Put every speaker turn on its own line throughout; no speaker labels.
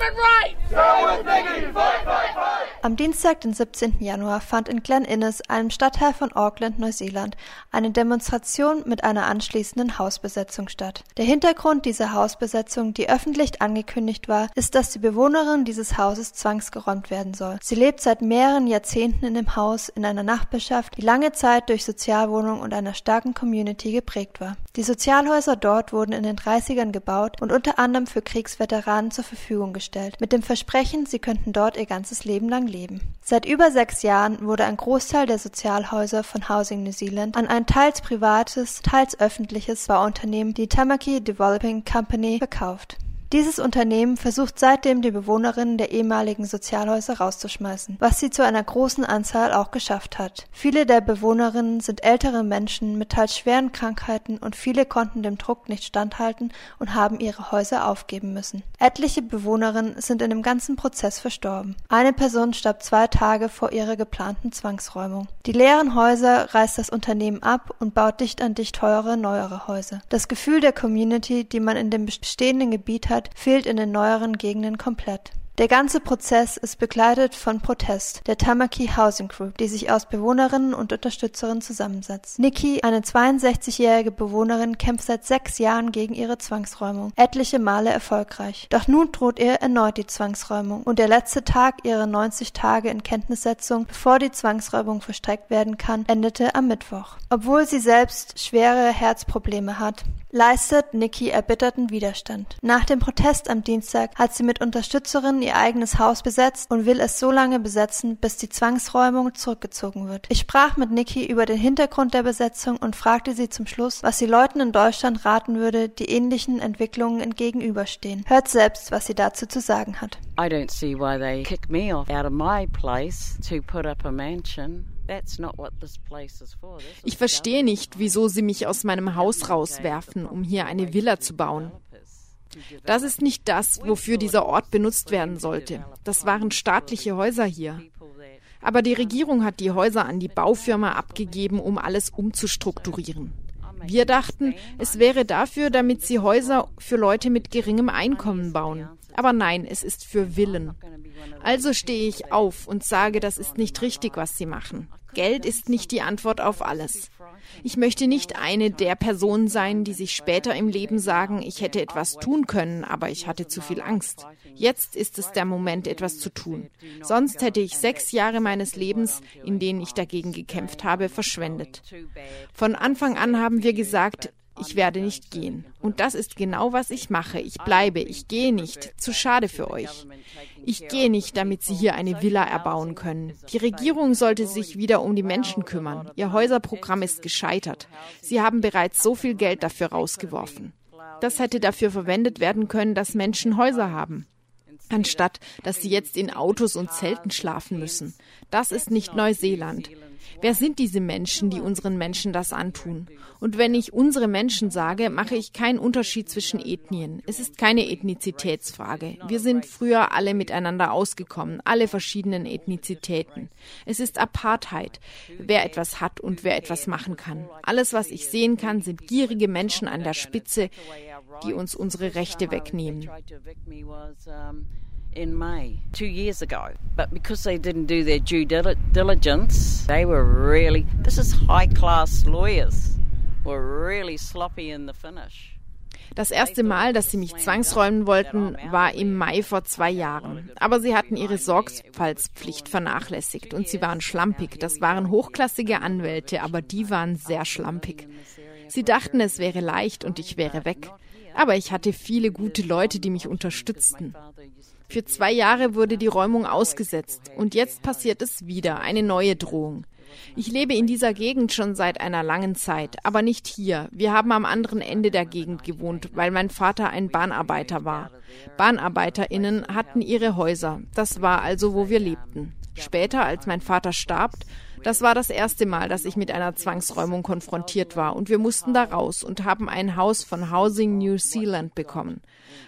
human rights. So with dignity, fight, fight.
Am Dienstag, den 17. Januar, fand in Glen Innes, einem Stadtteil von Auckland, Neuseeland, eine Demonstration mit einer anschließenden Hausbesetzung statt. Der Hintergrund dieser Hausbesetzung, die öffentlich angekündigt war, ist, dass die Bewohnerin dieses Hauses zwangsgeräumt werden soll. Sie lebt seit mehreren Jahrzehnten in dem Haus in einer Nachbarschaft, die lange Zeit durch Sozialwohnungen und einer starken Community geprägt war. Die Sozialhäuser dort wurden in den 30ern gebaut und unter anderem für Kriegsveteranen zur Verfügung gestellt, mit dem Versprechen, sie könnten dort ihr ganzes Leben lang leben. Seit über sechs Jahren wurde ein Großteil der Sozialhäuser von Housing New Zealand an ein teils privates, teils öffentliches Bauunternehmen, die Tamaki Developing Company, verkauft. Dieses Unternehmen versucht seitdem die Bewohnerinnen der ehemaligen Sozialhäuser rauszuschmeißen, was sie zu einer großen Anzahl auch geschafft hat. Viele der Bewohnerinnen sind ältere Menschen mit teils schweren Krankheiten und viele konnten dem Druck nicht standhalten und haben ihre Häuser aufgeben müssen. Etliche Bewohnerinnen sind in dem ganzen Prozess verstorben. Eine Person starb zwei Tage vor ihrer geplanten Zwangsräumung. Die leeren Häuser reißt das Unternehmen ab und baut dicht an dicht teure, neuere Häuser. Das Gefühl der Community, die man in dem bestehenden Gebiet hat, fehlt in den neueren Gegenden komplett. Der ganze Prozess ist begleitet von Protest der Tamaki Housing Group, die sich aus Bewohnerinnen und Unterstützerinnen zusammensetzt. Nikki, eine 62-jährige Bewohnerin, kämpft seit sechs Jahren gegen ihre Zwangsräumung, etliche Male erfolgreich. Doch nun droht ihr erneut die Zwangsräumung und der letzte Tag ihrer 90 Tage in Kenntnissetzung, bevor die Zwangsräumung verstreckt werden kann, endete am Mittwoch. Obwohl sie selbst schwere Herzprobleme hat, leistet Nikki erbitterten Widerstand. Nach dem Protest am Dienstag hat sie mit Unterstützerinnen ihr eigenes Haus besetzt und will es so lange besetzen, bis die Zwangsräumung zurückgezogen wird. Ich sprach mit Nikki über den Hintergrund der Besetzung und fragte sie zum Schluss, was sie Leuten in Deutschland raten würde, die ähnlichen Entwicklungen entgegenüberstehen. Hört selbst, was sie dazu zu sagen hat.
I don't see why they kick me off out of my place to put up a mansion.
Ich verstehe nicht, wieso sie mich aus meinem Haus rauswerfen, um hier eine Villa zu bauen. Das ist nicht das, wofür dieser Ort benutzt werden sollte. Das waren staatliche Häuser hier. Aber die Regierung hat die Häuser an die Baufirma abgegeben, um alles umzustrukturieren. Wir dachten, es wäre dafür, damit sie Häuser für Leute mit geringem Einkommen bauen. Aber nein, es ist für Villen. Also stehe ich auf und sage, das ist nicht richtig, was sie machen. Geld ist nicht die Antwort auf alles. Ich möchte nicht eine der Personen sein, die sich später im Leben sagen, ich hätte etwas tun können, aber ich hatte zu viel Angst. Jetzt ist es der Moment, etwas zu tun. Sonst hätte ich sechs Jahre meines Lebens, in denen ich dagegen gekämpft habe, verschwendet. Von Anfang an haben wir gesagt, ich werde nicht gehen. Und das ist genau, was ich mache. Ich bleibe, ich gehe nicht. Zu schade für euch. Ich gehe nicht, damit sie hier eine Villa erbauen können. Die Regierung sollte sich wieder um die Menschen kümmern. Ihr Häuserprogramm ist gescheitert. Sie haben bereits so viel Geld dafür rausgeworfen. Das hätte dafür verwendet werden können, dass Menschen Häuser haben anstatt dass sie jetzt in Autos und Zelten schlafen müssen. Das ist nicht Neuseeland. Wer sind diese Menschen, die unseren Menschen das antun? Und wenn ich unsere Menschen sage, mache ich keinen Unterschied zwischen Ethnien. Es ist keine Ethnizitätsfrage. Wir sind früher alle miteinander ausgekommen, alle verschiedenen Ethnizitäten. Es ist Apartheid, wer etwas hat und wer etwas machen kann. Alles, was ich sehen kann, sind gierige Menschen an der Spitze, die uns unsere Rechte wegnehmen
in May two years ago. But because they didn't do their due diligence, they were really, this is high class lawyers, were really sloppy in the finish.
Das erste Mal, dass sie mich zwangsräumen wollten, war im Mai vor zwei Jahren. Aber sie hatten ihre Sorgfaltspflicht vernachlässigt und sie waren schlampig. Das waren hochklassige Anwälte, aber die waren sehr schlampig. Sie dachten, es wäre leicht und ich wäre weg. Aber ich hatte viele gute Leute, die mich unterstützten. Für zwei Jahre wurde die Räumung ausgesetzt und jetzt passiert es wieder, eine neue Drohung. Ich lebe in dieser Gegend schon seit einer langen Zeit, aber nicht hier. Wir haben am anderen Ende der Gegend gewohnt, weil mein Vater ein Bahnarbeiter war. Bahnarbeiterinnen hatten ihre Häuser. Das war also, wo wir lebten. Später, als mein Vater starb, das war das erste Mal, dass ich mit einer Zwangsräumung konfrontiert war und wir mussten da raus und haben ein Haus von Housing New Zealand bekommen.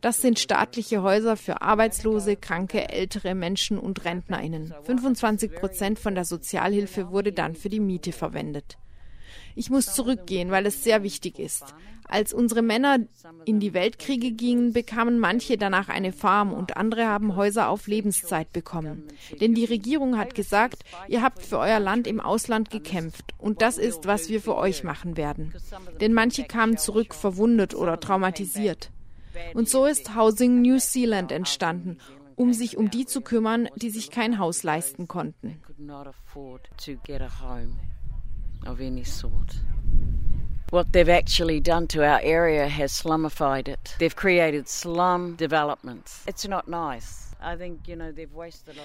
Das sind staatliche Häuser für Arbeitslose, kranke, ältere Menschen und Rentnerinnen. 25 Prozent von der Sozialhilfe wurde dann für die Miete verwendet. Ich muss zurückgehen, weil es sehr wichtig ist. Als unsere Männer in die Weltkriege gingen, bekamen manche danach eine Farm und andere haben Häuser auf Lebenszeit bekommen. Denn die Regierung hat gesagt, ihr habt für euer Land im Ausland gekämpft und das ist, was wir für euch machen werden. Denn manche kamen zurück verwundet oder traumatisiert. Und so ist Housing New Zealand entstanden, um sich um die zu kümmern, die sich kein Haus leisten konnten.
What they've actually done to our area has slumified it. They've created slum developments. It's not nice.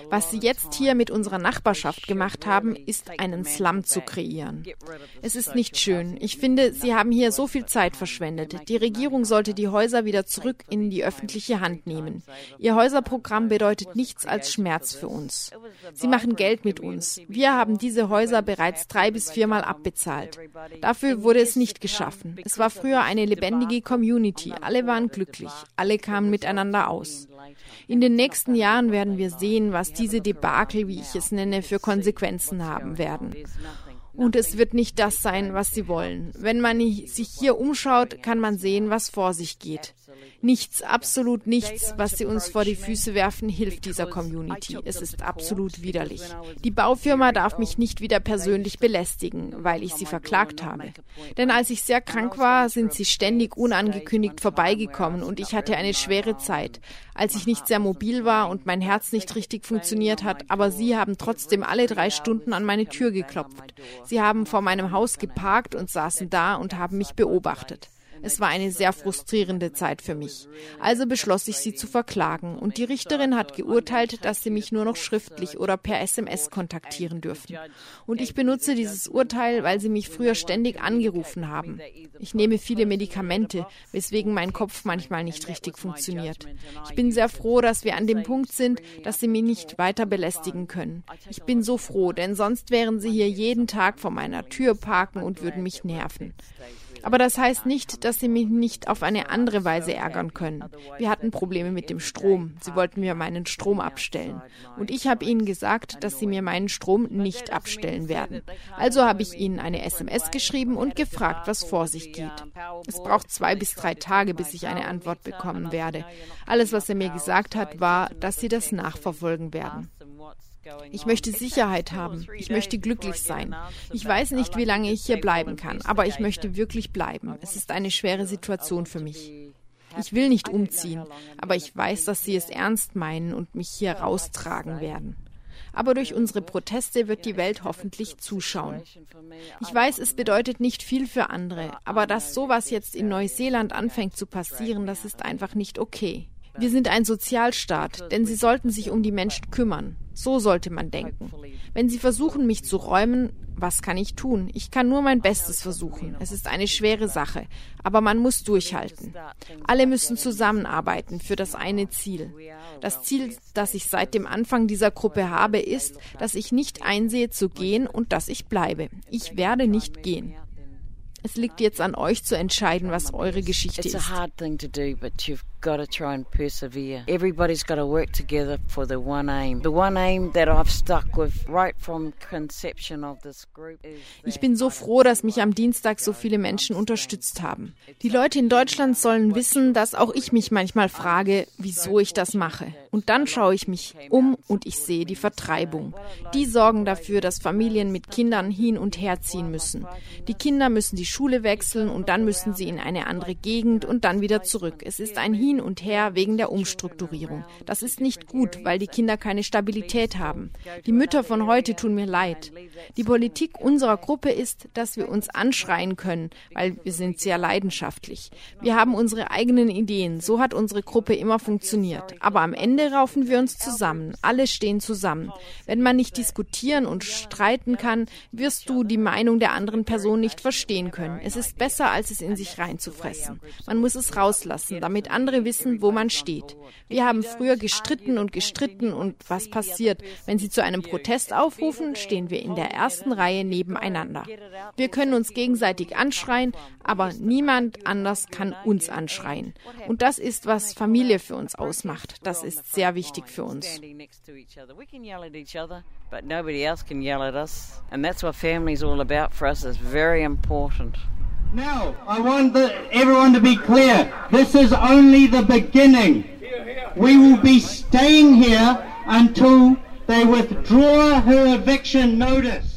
Was sie jetzt hier mit unserer Nachbarschaft gemacht haben, ist einen Slum zu kreieren. Es ist nicht schön. Ich finde, sie haben hier so viel Zeit verschwendet. Die Regierung sollte die Häuser wieder zurück in die öffentliche Hand nehmen. Ihr Häuserprogramm bedeutet nichts als Schmerz für uns. Sie machen Geld mit uns. Wir haben diese Häuser bereits drei bis viermal abbezahlt. Dafür wurde es nicht geschaffen. Es war früher eine lebendige Community. Alle waren glücklich. Alle kamen miteinander aus. In den nächsten Jahren werden wir sehen, was diese Debakel, wie ich es nenne, für Konsequenzen haben werden. Und es wird nicht das sein, was sie wollen. Wenn man sich hier umschaut, kann man sehen, was vor sich geht. Nichts, absolut nichts, was sie uns vor die Füße werfen, hilft dieser Community. Es ist absolut widerlich. Die Baufirma darf mich nicht wieder persönlich belästigen, weil ich sie verklagt habe. Denn als ich sehr krank war, sind sie ständig unangekündigt vorbeigekommen und ich hatte eine schwere Zeit, als ich nicht sehr mobil war und mein Herz nicht richtig funktioniert hat, aber sie haben trotzdem alle drei Stunden an meine Tür geklopft. Sie haben vor meinem Haus geparkt und saßen da und haben mich beobachtet. Es war eine sehr frustrierende Zeit für mich. Also beschloss ich, sie zu verklagen. Und die Richterin hat geurteilt, dass sie mich nur noch schriftlich oder per SMS kontaktieren dürfen. Und ich benutze dieses Urteil, weil sie mich früher ständig angerufen haben. Ich nehme viele Medikamente, weswegen mein Kopf manchmal nicht richtig funktioniert. Ich bin sehr froh, dass wir an dem Punkt sind, dass sie mich nicht weiter belästigen können. Ich bin so froh, denn sonst wären sie hier jeden Tag vor meiner Tür parken und würden mich nerven. Aber das heißt nicht, dass sie mich nicht auf eine andere Weise ärgern können. Wir hatten Probleme mit dem Strom. Sie wollten mir meinen Strom abstellen. Und ich habe ihnen gesagt, dass sie mir meinen Strom nicht abstellen werden. Also habe ich ihnen eine SMS geschrieben und gefragt, was vor sich geht. Es braucht zwei bis drei Tage, bis ich eine Antwort bekommen werde. Alles, was er mir gesagt hat, war, dass sie das nachverfolgen werden. Ich möchte Sicherheit haben. Ich möchte glücklich sein. Ich weiß nicht, wie lange ich hier bleiben kann, aber ich möchte wirklich bleiben. Es ist eine schwere Situation für mich. Ich will nicht umziehen, aber ich weiß, dass sie es ernst meinen und mich hier raustragen werden. Aber durch unsere Proteste wird die Welt hoffentlich zuschauen. Ich weiß, es bedeutet nicht viel für andere, aber dass sowas jetzt in Neuseeland anfängt zu passieren, das ist einfach nicht okay. Wir sind ein Sozialstaat, denn sie sollten sich um die Menschen kümmern. So sollte man denken. Wenn sie versuchen, mich zu räumen, was kann ich tun? Ich kann nur mein Bestes versuchen. Es ist eine schwere Sache, aber man muss durchhalten. Alle müssen zusammenarbeiten für das eine Ziel. Das Ziel, das ich seit dem Anfang dieser Gruppe habe, ist, dass ich nicht einsehe zu gehen und dass ich bleibe. Ich werde nicht gehen. Es liegt jetzt an euch zu entscheiden, was eure Geschichte ist. Got to try and persevere. Everybody's got to work together for the one aim. The one aim that I've stuck with right from conception of this group Ich bin so froh, dass mich am Dienstag so viele Menschen unterstützt haben. Die Leute in Deutschland sollen wissen, dass auch ich mich manchmal frage, wieso ich das mache. Und dann schaue ich mich um und ich sehe die Vertreibung. Die sorgen dafür, dass Familien mit Kindern hin und her ziehen müssen. Die Kinder müssen die Schule wechseln und dann müssen sie in eine andere Gegend und dann wieder zurück. Es ist ein Hin hin und her wegen der Umstrukturierung. Das ist nicht gut, weil die Kinder keine Stabilität haben. Die Mütter von heute tun mir leid. Die Politik unserer Gruppe ist, dass wir uns anschreien können, weil wir sind sehr leidenschaftlich. Wir haben unsere eigenen Ideen. So hat unsere Gruppe immer funktioniert. Aber am Ende raufen wir uns zusammen. Alle stehen zusammen. Wenn man nicht diskutieren und streiten kann, wirst du die Meinung der anderen Person nicht verstehen können. Es ist besser, als es in sich reinzufressen. Man muss es rauslassen, damit andere andere wissen, wo man steht. Wir haben früher gestritten und gestritten und was passiert? Wenn sie zu einem Protest aufrufen, stehen wir in der ersten Reihe nebeneinander. Wir können uns gegenseitig anschreien, aber niemand anders kann uns anschreien. Und das ist, was Familie für uns ausmacht. Das ist sehr wichtig für uns. But nobody else can yell at us. And that's what family's all about for us. It's very important.
Now, I want the, everyone to be clear. This is only the beginning. We will be staying here until they withdraw her eviction notice.